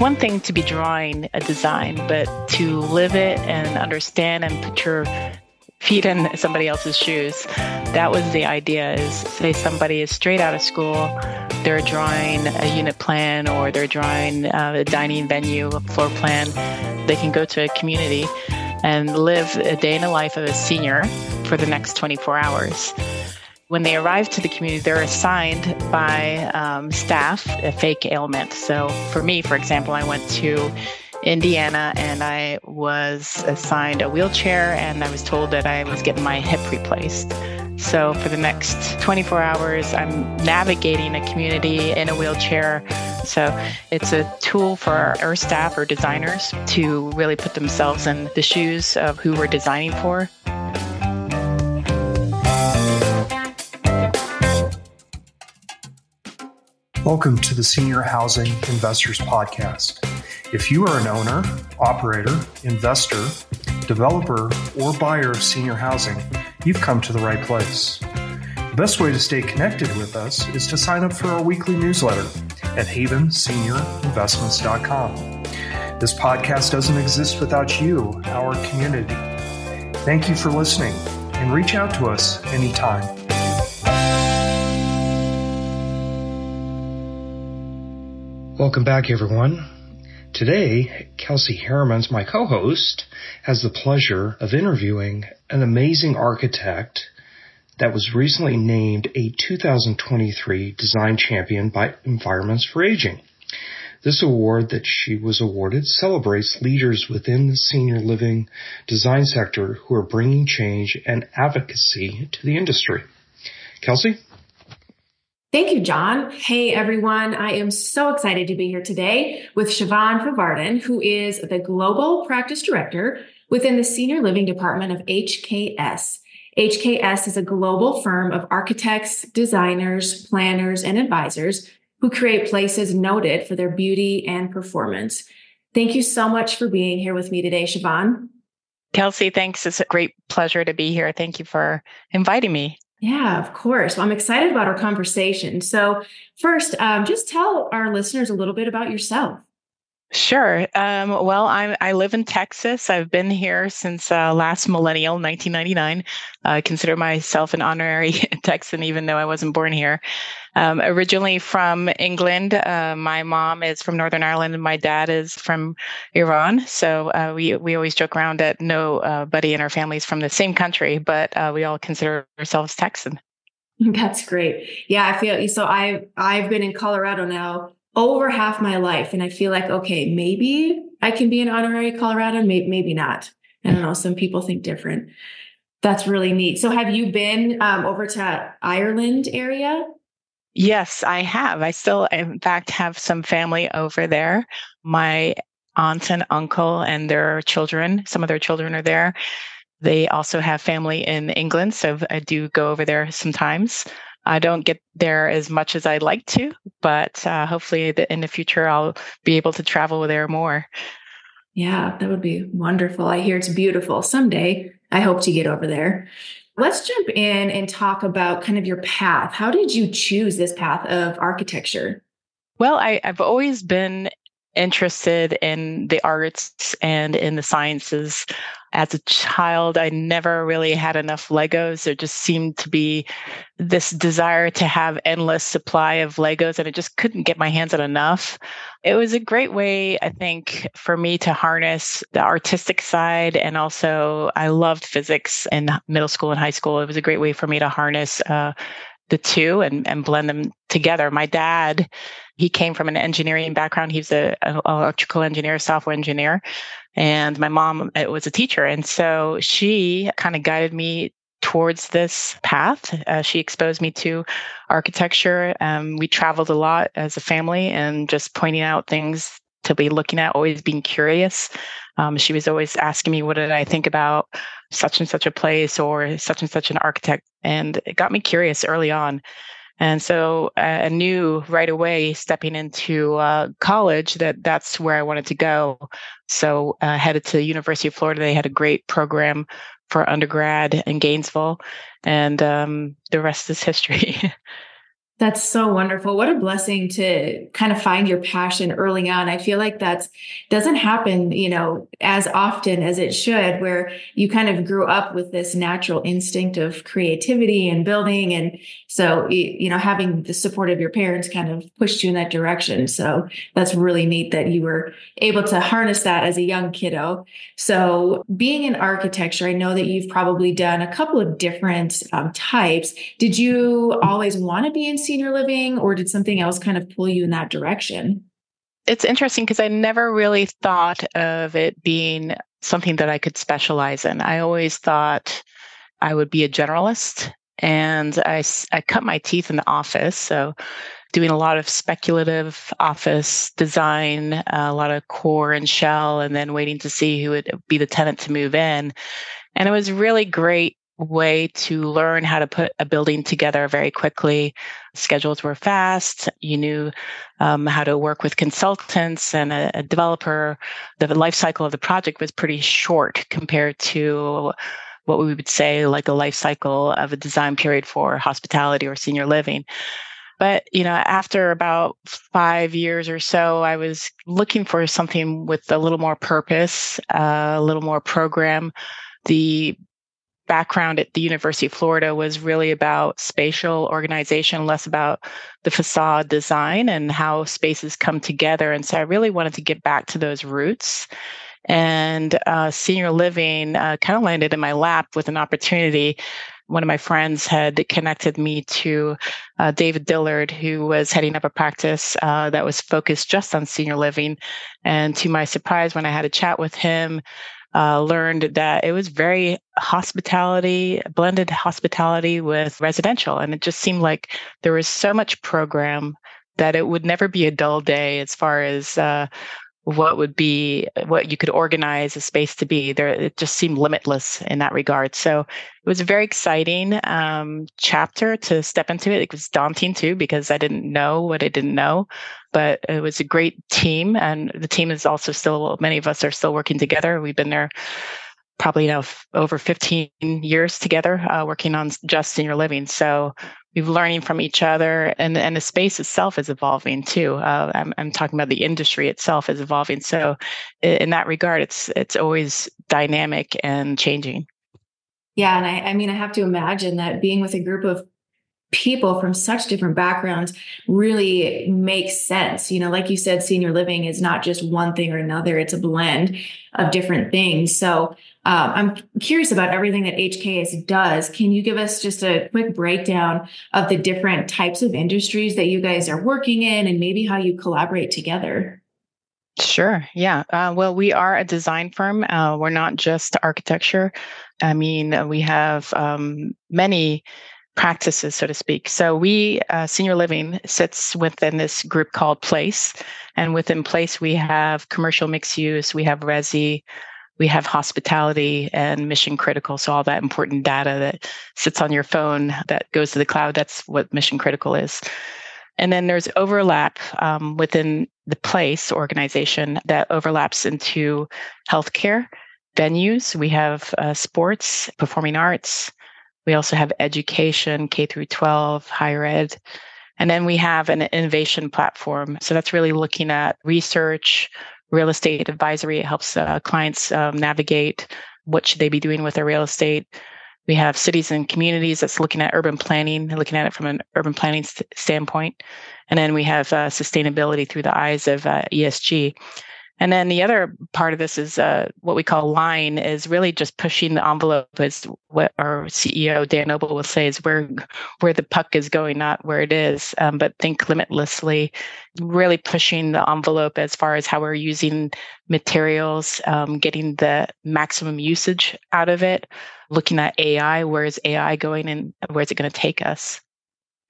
one thing to be drawing a design, but to live it and understand and put your feet in somebody else's shoes. That was the idea is say somebody is straight out of school, they're drawing a unit plan or they're drawing uh, a dining venue, a floor plan. They can go to a community and live a day in the life of a senior for the next 24 hours. When they arrive to the community, they're assigned by um, staff a fake ailment. So, for me, for example, I went to Indiana and I was assigned a wheelchair and I was told that I was getting my hip replaced. So for the next 24 hours, I'm navigating a community in a wheelchair. So it's a tool for our staff or designers to really put themselves in the shoes of who we're designing for. Welcome to the Senior Housing Investors Podcast. If you are an owner, operator, investor, developer, or buyer of senior housing, you've come to the right place. The best way to stay connected with us is to sign up for our weekly newsletter at havensenior.investments.com. This podcast doesn't exist without you, our community. Thank you for listening and reach out to us anytime. Welcome back, everyone. Today, Kelsey Harrimans, my co host, has the pleasure of interviewing an amazing architect that was recently named a 2023 Design Champion by Environments for Aging. This award that she was awarded celebrates leaders within the senior living design sector who are bringing change and advocacy to the industry. Kelsey? Thank you, John. Hey, everyone. I am so excited to be here today with Siobhan Favardin, who is the Global Practice Director within the Senior Living Department of HKS. HKS is a global firm of architects, designers, planners, and advisors who create places noted for their beauty and performance. Thank you so much for being here with me today, Siobhan. Kelsey, thanks. It's a great pleasure to be here. Thank you for inviting me. Yeah, of course. Well, I'm excited about our conversation. So, first, um, just tell our listeners a little bit about yourself. Sure. Um, well, I, I live in Texas. I've been here since uh, last millennial, 1999. I consider myself an honorary Texan, even though I wasn't born here. Um, originally from England, uh, my mom is from Northern Ireland, and my dad is from Iran. So uh, we we always joke around that nobody in our family is from the same country, but uh, we all consider ourselves Texan. That's great. Yeah, I feel so. I I've been in Colorado now over half my life. And I feel like, okay, maybe I can be an honorary Colorado, maybe, maybe not. I don't know. Some people think different. That's really neat. So have you been um, over to Ireland area? Yes, I have. I still, in fact, have some family over there. My aunt and uncle and their children, some of their children are there. They also have family in England. So I do go over there sometimes. I don't get there as much as I'd like to, but uh, hopefully in the future I'll be able to travel there more. Yeah, that would be wonderful. I hear it's beautiful. Someday I hope to get over there. Let's jump in and talk about kind of your path. How did you choose this path of architecture? Well, I, have always been interested in the arts and in the sciences. As a child, I never really had enough Legos. There just seemed to be this desire to have endless supply of Legos, and I just couldn't get my hands on enough. It was a great way, I think, for me to harness the artistic side. And also, I loved physics in middle school and high school. It was a great way for me to harness uh, the two and, and blend them together. My dad, he came from an engineering background. He's an electrical engineer, software engineer. And my mom was a teacher. And so she kind of guided me towards this path. Uh, she exposed me to architecture. Um, we traveled a lot as a family and just pointing out things to be looking at, always being curious. Um, she was always asking me, what did I think about such and such a place or such and such an architect? And it got me curious early on. And so uh, I knew right away stepping into uh, college that that's where I wanted to go. So uh, headed to the University of Florida. They had a great program for undergrad in Gainesville, and um, the rest is history. That's so wonderful. What a blessing to kind of find your passion early on. I feel like that doesn't happen, you know, as often as it should, where you kind of grew up with this natural instinct of creativity and building. And so, you know, having the support of your parents kind of pushed you in that direction. So that's really neat that you were able to harness that as a young kiddo. So being in architecture, I know that you've probably done a couple of different um, types. Did you always want to be in senior living, or did something else kind of pull you in that direction? It's interesting because I never really thought of it being something that I could specialize in. I always thought I would be a generalist, and I, I cut my teeth in the office. So, doing a lot of speculative office design, a lot of core and shell, and then waiting to see who would be the tenant to move in. And it was really great way to learn how to put a building together very quickly. Schedules were fast. You knew um, how to work with consultants and a, a developer. The life cycle of the project was pretty short compared to what we would say like a life cycle of a design period for hospitality or senior living. But you know, after about five years or so, I was looking for something with a little more purpose, uh, a little more program. The background at the University of Florida was really about spatial organization, less about the facade design and how spaces come together. And so I really wanted to get back to those roots. And uh, senior living uh, kind of landed in my lap with an opportunity. One of my friends had connected me to uh, David Dillard, who was heading up a practice uh, that was focused just on senior living. And to my surprise, when I had a chat with him, uh, learned that it was very hospitality, blended hospitality with residential. And it just seemed like there was so much program that it would never be a dull day as far as uh, what would be what you could organize a space to be. There it just seemed limitless in that regard. So it was a very exciting um, chapter to step into it. It was daunting too because i didn't know what i didn't know but it was a great team and the team is also still many of us are still working together. We've been there probably now over 15 years together uh, working on just senior living. So we've learning from each other and, and the space itself is evolving too. Uh, I'm, I'm talking about the industry itself is evolving. So in that regard it's it's always dynamic and changing. Yeah and I, I mean i have to imagine that being with a group of people from such different backgrounds really makes sense. You know, like you said, senior living is not just one thing or another, it's a blend of different things. So um, I'm curious about everything that HKS does. Can you give us just a quick breakdown of the different types of industries that you guys are working in and maybe how you collaborate together? Sure. Yeah. Uh, well, we are a design firm. Uh, we're not just architecture. I mean, we have um, many practices, so to speak. So we, uh, senior living sits within this group called Place. And within Place, we have commercial mixed use, we have resi, we have hospitality and mission critical. So all that important data that sits on your phone that goes to the cloud, that's what mission critical is. And then there's overlap um, within the place organization that overlaps into healthcare venues. We have uh, sports, performing arts. We also have education, K through 12, higher ed. And then we have an innovation platform. So that's really looking at research, real estate advisory. It helps uh, clients um, navigate what should they be doing with their real estate. We have cities and communities that's looking at urban planning, looking at it from an urban planning st- standpoint. And then we have uh, sustainability through the eyes of uh, ESG. And then the other part of this is uh, what we call line is really just pushing the envelope as what our CEO Dan Noble will say is where where the puck is going, not where it is. Um, but think limitlessly, really pushing the envelope as far as how we're using materials, um, getting the maximum usage out of it. Looking at AI, where is AI going and where is it going to take us?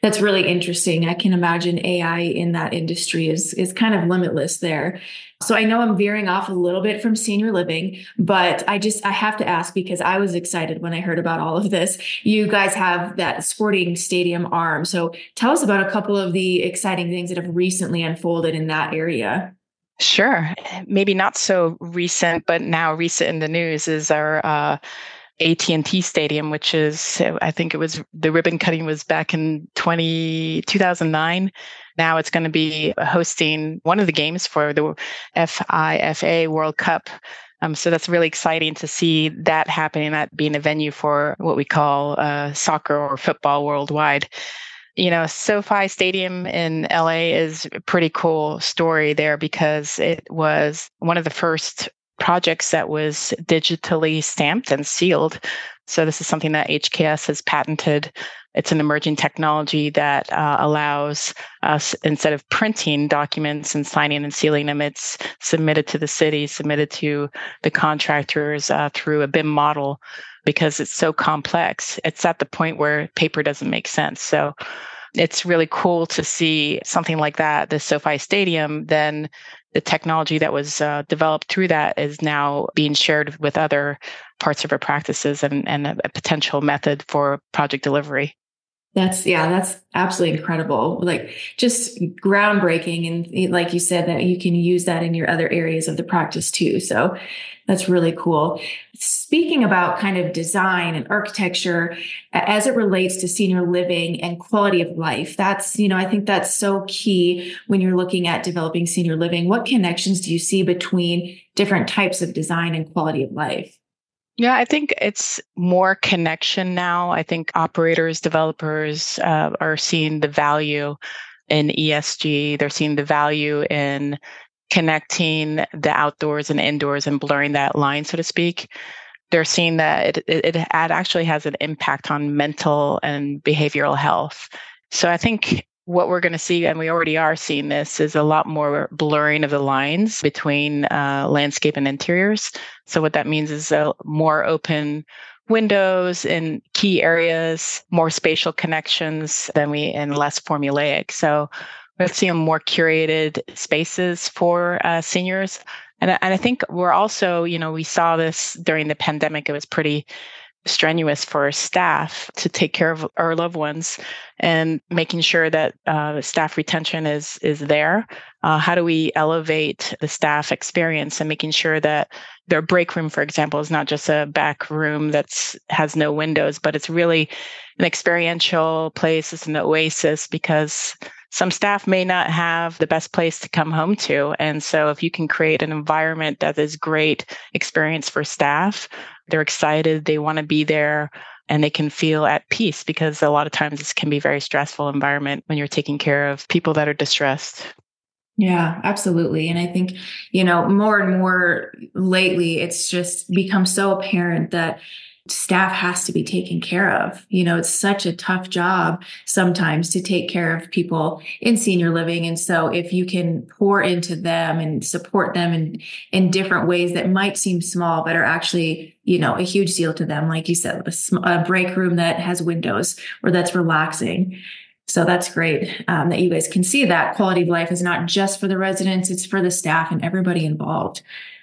That's really interesting. I can imagine AI in that industry is is kind of limitless there. So I know I'm veering off a little bit from senior living, but I just I have to ask because I was excited when I heard about all of this. You guys have that sporting stadium arm. So tell us about a couple of the exciting things that have recently unfolded in that area. Sure. Maybe not so recent, but now recent in the news is our uh, AT&T Stadium, which is I think it was the ribbon cutting was back in 20, 2009. Now it's going to be hosting one of the games for the FIFA World Cup. Um, so that's really exciting to see that happening, that being a venue for what we call uh, soccer or football worldwide. You know, SoFi Stadium in LA is a pretty cool story there because it was one of the first projects that was digitally stamped and sealed. So this is something that HKS has patented. It's an emerging technology that uh, allows us, instead of printing documents and signing and sealing them, it's submitted to the city, submitted to the contractors uh, through a BIM model because it's so complex. It's at the point where paper doesn't make sense. So it's really cool to see something like that, the SoFi Stadium, then the technology that was uh, developed through that is now being shared with other parts of our practices and, and a, a potential method for project delivery. That's yeah, that's absolutely incredible. Like just groundbreaking and eh, like you said that you can use that in your other areas of the practice too. So that's really cool. Speaking about kind of design and architecture as it relates to senior living and quality of life, that's, you know, I think that's so key when you're looking at developing senior living. What connections do you see between different types of design and quality of life? Yeah, I think it's more connection now. I think operators, developers uh, are seeing the value in ESG. They're seeing the value in connecting the outdoors and indoors and blurring that line, so to speak. They're seeing that it, it, it actually has an impact on mental and behavioral health. So I think what we're going to see, and we already are seeing this, is a lot more blurring of the lines between uh, landscape and interiors. So what that means is a more open windows in key areas, more spatial connections than we and less formulaic. So we're seeing more curated spaces for uh, seniors. And, and I think we're also, you know, we saw this during the pandemic. It was pretty strenuous for staff to take care of our loved ones and making sure that uh, staff retention is is there. Uh, how do we elevate the staff experience and making sure that their break room for example is not just a back room that's has no windows but it's really an experiential place it's an oasis because some staff may not have the best place to come home to. And so if you can create an environment that is great experience for staff, they're excited, they want to be there and they can feel at peace because a lot of times this can be a very stressful environment when you're taking care of people that are distressed. Yeah, absolutely. And I think, you know, more and more lately, it's just become so apparent that staff has to be taken care of. You know, it's such a tough job sometimes to take care of people in senior living. And so if you can pour into them and support them in, in different ways that might seem small, but are actually, you know, a huge deal to them, like you said, a, a break room that has windows or that's relaxing. So that's great um, that you guys can see that quality of life is not just for the residents, it's for the staff and everybody involved.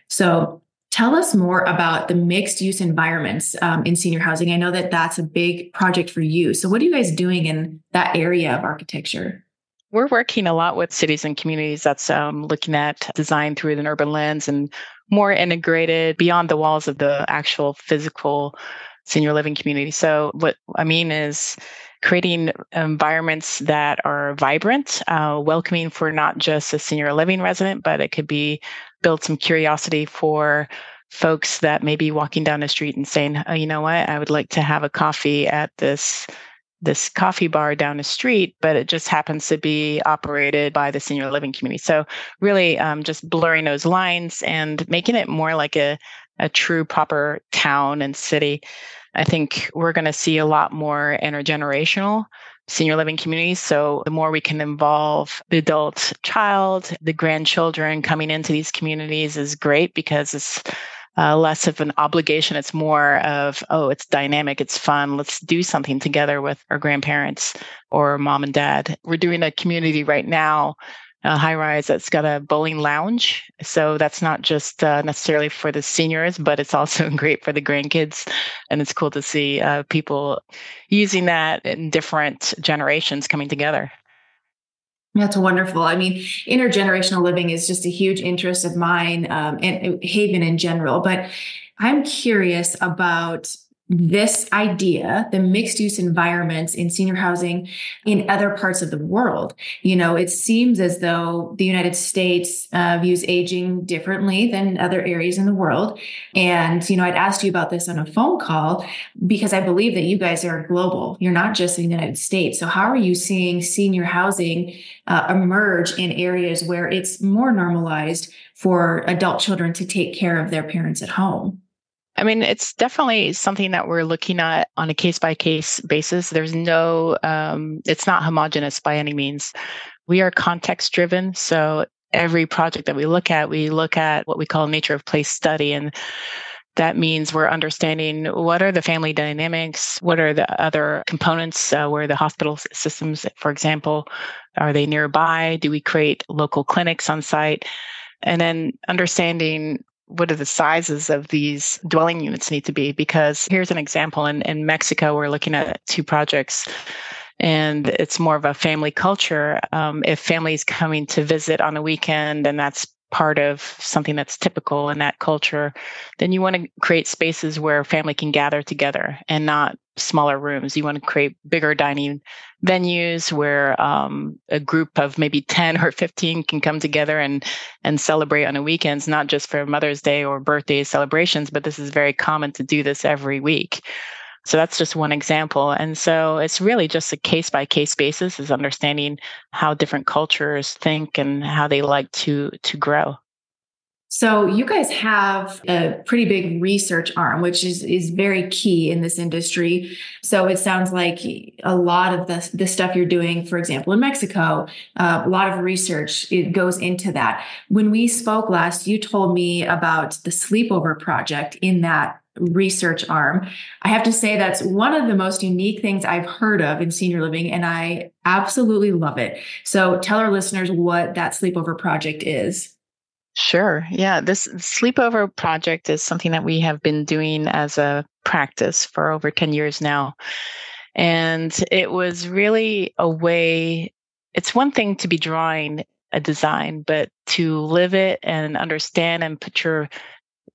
So Tell us more about the mixed use environments um, in senior housing. I know that that's a big project for you. So, what are you guys doing in that area of architecture? We're working a lot with cities and communities that's um, looking at design through an urban lens and more integrated beyond the walls of the actual physical senior living community. So, what I mean is, creating environments that are vibrant, uh, welcoming for not just a senior living resident, but it could be build some curiosity for folks that may be walking down the street and saying, oh, you know what, I would like to have a coffee at this this coffee bar down the street, but it just happens to be operated by the senior living community. So really um, just blurring those lines and making it more like a, a true proper town and city. I think we're going to see a lot more intergenerational senior living communities. So the more we can involve the adult child, the grandchildren coming into these communities is great because it's uh, less of an obligation. It's more of, oh, it's dynamic, it's fun. Let's do something together with our grandparents or mom and dad. We're doing a community right now a high rise that's got a bowling lounge. So that's not just uh, necessarily for the seniors, but it's also great for the grandkids. And it's cool to see uh, people using that in different generations coming together. That's wonderful. I mean, intergenerational living is just a huge interest of mine um, and uh, Haven in general. But I'm curious about this idea, the mixed use environments in senior housing in other parts of the world. You know, it seems as though the United States uh, views aging differently than other areas in the world. And, you know, I'd asked you about this on a phone call because I believe that you guys are global. You're not just in the United States. So, how are you seeing senior housing uh, emerge in areas where it's more normalized for adult children to take care of their parents at home? I mean, it's definitely something that we're looking at on a case by case basis. There's no, um, it's not homogenous by any means. We are context driven. So every project that we look at, we look at what we call nature of place study. And that means we're understanding what are the family dynamics, what are the other components, uh, where the hospital systems, for example, are they nearby? Do we create local clinics on site? And then understanding what are the sizes of these dwelling units need to be? Because here's an example in, in Mexico, we're looking at two projects and it's more of a family culture. Um, if families coming to visit on a weekend and that's part of something that's typical in that culture, then you want to create spaces where family can gather together and not smaller rooms. You want to create bigger dining venues where um, a group of maybe 10 or 15 can come together and and celebrate on the weekends, not just for Mother's Day or birthday celebrations, but this is very common to do this every week. So that's just one example. And so it's really just a case by case basis is understanding how different cultures think and how they like to to grow. So you guys have a pretty big research arm, which is is very key in this industry. So it sounds like a lot of the the stuff you're doing, for example, in Mexico, uh, a lot of research it goes into that. When we spoke last, you told me about the sleepover project in that research arm. I have to say that's one of the most unique things I've heard of in senior living, and I absolutely love it. So tell our listeners what that sleepover project is. Sure. Yeah. This sleepover project is something that we have been doing as a practice for over 10 years now. And it was really a way, it's one thing to be drawing a design, but to live it and understand and put your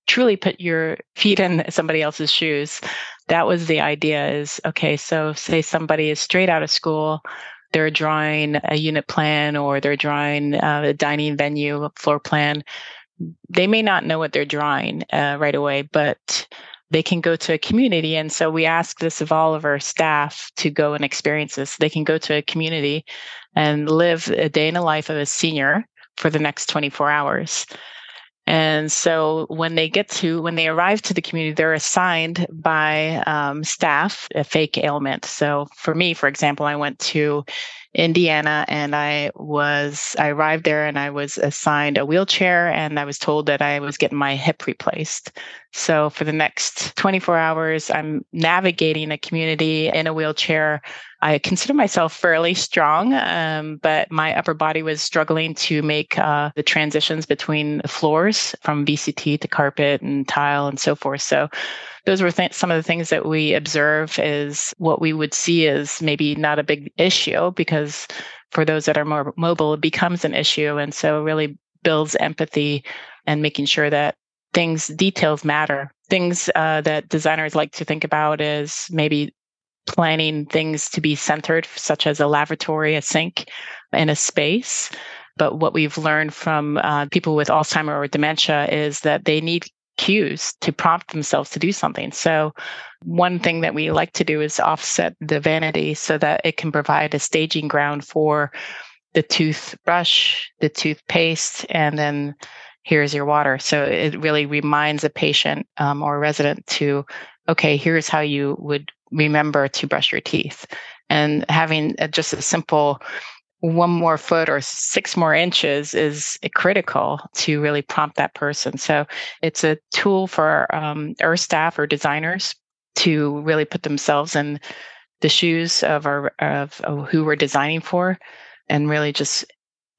truly put your feet in somebody else's shoes. That was the idea is okay, so say somebody is straight out of school, they're drawing a unit plan or they're drawing uh, a dining venue floor plan. They may not know what they're drawing uh, right away, but they can go to a community. And so we ask this of all of our staff to go and experience this. They can go to a community and live a day in the life of a senior for the next 24 hours. And so when they get to, when they arrive to the community, they're assigned by um, staff a fake ailment. So for me, for example, I went to Indiana and I was, I arrived there and I was assigned a wheelchair and I was told that I was getting my hip replaced. So for the next 24 hours, I'm navigating a community in a wheelchair. I consider myself fairly strong, um, but my upper body was struggling to make uh, the transitions between the floors from VCT to carpet and tile and so forth. So those were th- some of the things that we observe is what we would see as maybe not a big issue because for those that are more mobile, it becomes an issue. And so really builds empathy and making sure that things, details matter. Things uh, that designers like to think about is maybe planning things to be centered, such as a lavatory, a sink, and a space. But what we've learned from uh, people with Alzheimer or dementia is that they need cues to prompt themselves to do something. So, one thing that we like to do is offset the vanity so that it can provide a staging ground for the toothbrush, the toothpaste, and then here's your water. So, it really reminds a patient um, or a resident to, okay, here's how you would remember to brush your teeth. And having a, just a simple one more foot or six more inches is critical to really prompt that person. So it's a tool for um, our staff or designers to really put themselves in the shoes of our of, of who we're designing for, and really just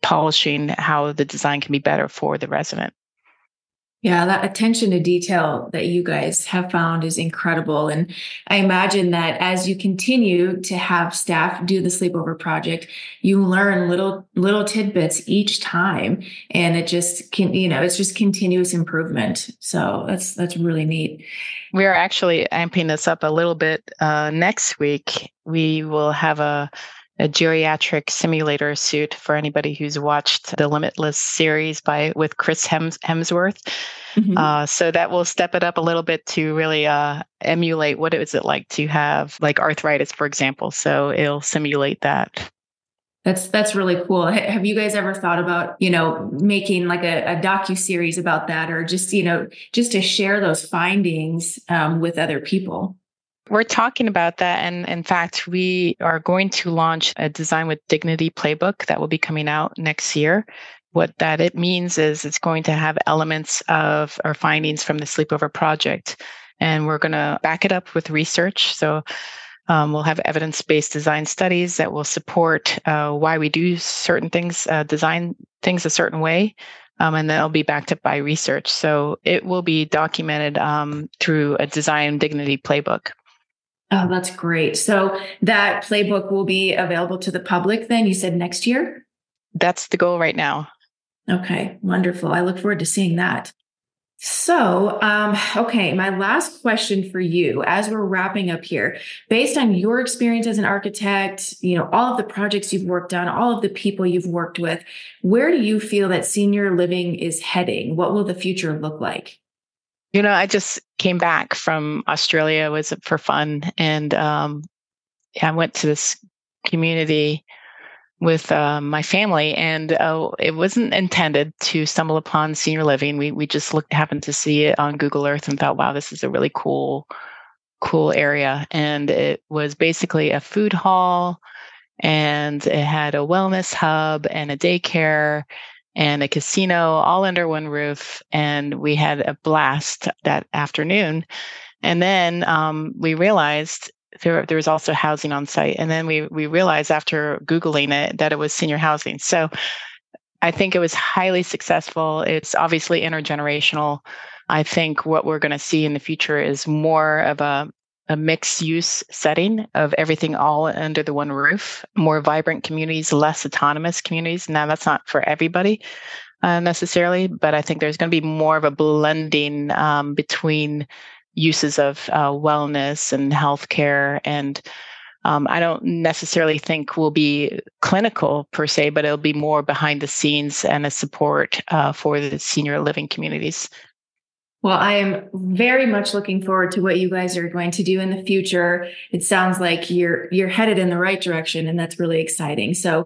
polishing how the design can be better for the resident. Yeah, that attention to detail that you guys have found is incredible. And I imagine that as you continue to have staff do the sleepover project, you learn little little tidbits each time. And it just can, you know, it's just continuous improvement. So that's that's really neat. We are actually amping this up a little bit. Uh, next week, we will have a a geriatric simulator suit for anybody who's watched the Limitless series by with Chris Hemsworth. Mm-hmm. Uh, so that will step it up a little bit to really uh, emulate what is it was it like to have like arthritis, for example. So it'll simulate that. That's that's really cool. Have you guys ever thought about you know making like a, a docu series about that, or just you know just to share those findings um, with other people? We're talking about that. And in fact, we are going to launch a Design with Dignity playbook that will be coming out next year. What that it means is it's going to have elements of our findings from the sleepover project. And we're going to back it up with research. So um, we'll have evidence based design studies that will support uh, why we do certain things, uh, design things a certain way. Um, and that'll be backed up by research. So it will be documented um, through a design dignity playbook. Oh, that's great. So that playbook will be available to the public then, you said next year? That's the goal right now. Okay, wonderful. I look forward to seeing that. So, um, okay, my last question for you as we're wrapping up here, based on your experience as an architect, you know, all of the projects you've worked on, all of the people you've worked with, where do you feel that senior living is heading? What will the future look like? You know, I just came back from Australia was for fun, and um, I went to this community with uh, my family, and uh, it wasn't intended to stumble upon senior living. We we just looked happened to see it on Google Earth and thought, wow, this is a really cool cool area, and it was basically a food hall, and it had a wellness hub and a daycare and a casino all under one roof. And we had a blast that afternoon. And then um, we realized there, there was also housing on site. And then we, we realized after Googling it that it was senior housing. So I think it was highly successful. It's obviously intergenerational. I think what we're going to see in the future is more of a a mixed use setting of everything all under the one roof, more vibrant communities, less autonomous communities. Now, that's not for everybody uh, necessarily, but I think there's going to be more of a blending um, between uses of uh, wellness and healthcare. And um, I don't necessarily think will be clinical per se, but it'll be more behind the scenes and a support uh, for the senior living communities. Well, I am very much looking forward to what you guys are going to do in the future. It sounds like you're you're headed in the right direction, and that's really exciting. So,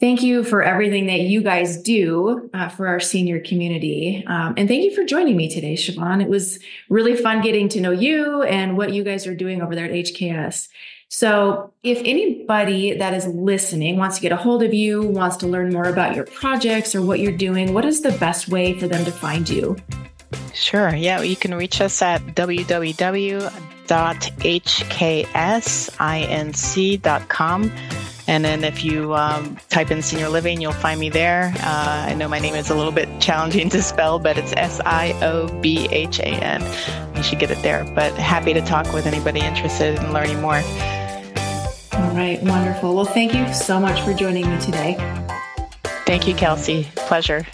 thank you for everything that you guys do uh, for our senior community, um, and thank you for joining me today, Siobhan. It was really fun getting to know you and what you guys are doing over there at HKS. So, if anybody that is listening wants to get a hold of you, wants to learn more about your projects or what you're doing, what is the best way for them to find you? Sure. Yeah, you can reach us at www.hksinc.com. And then if you um, type in senior living, you'll find me there. Uh, I know my name is a little bit challenging to spell, but it's S I O B H A N. You should get it there. But happy to talk with anybody interested in learning more. All right, wonderful. Well, thank you so much for joining me today. Thank you, Kelsey. Pleasure.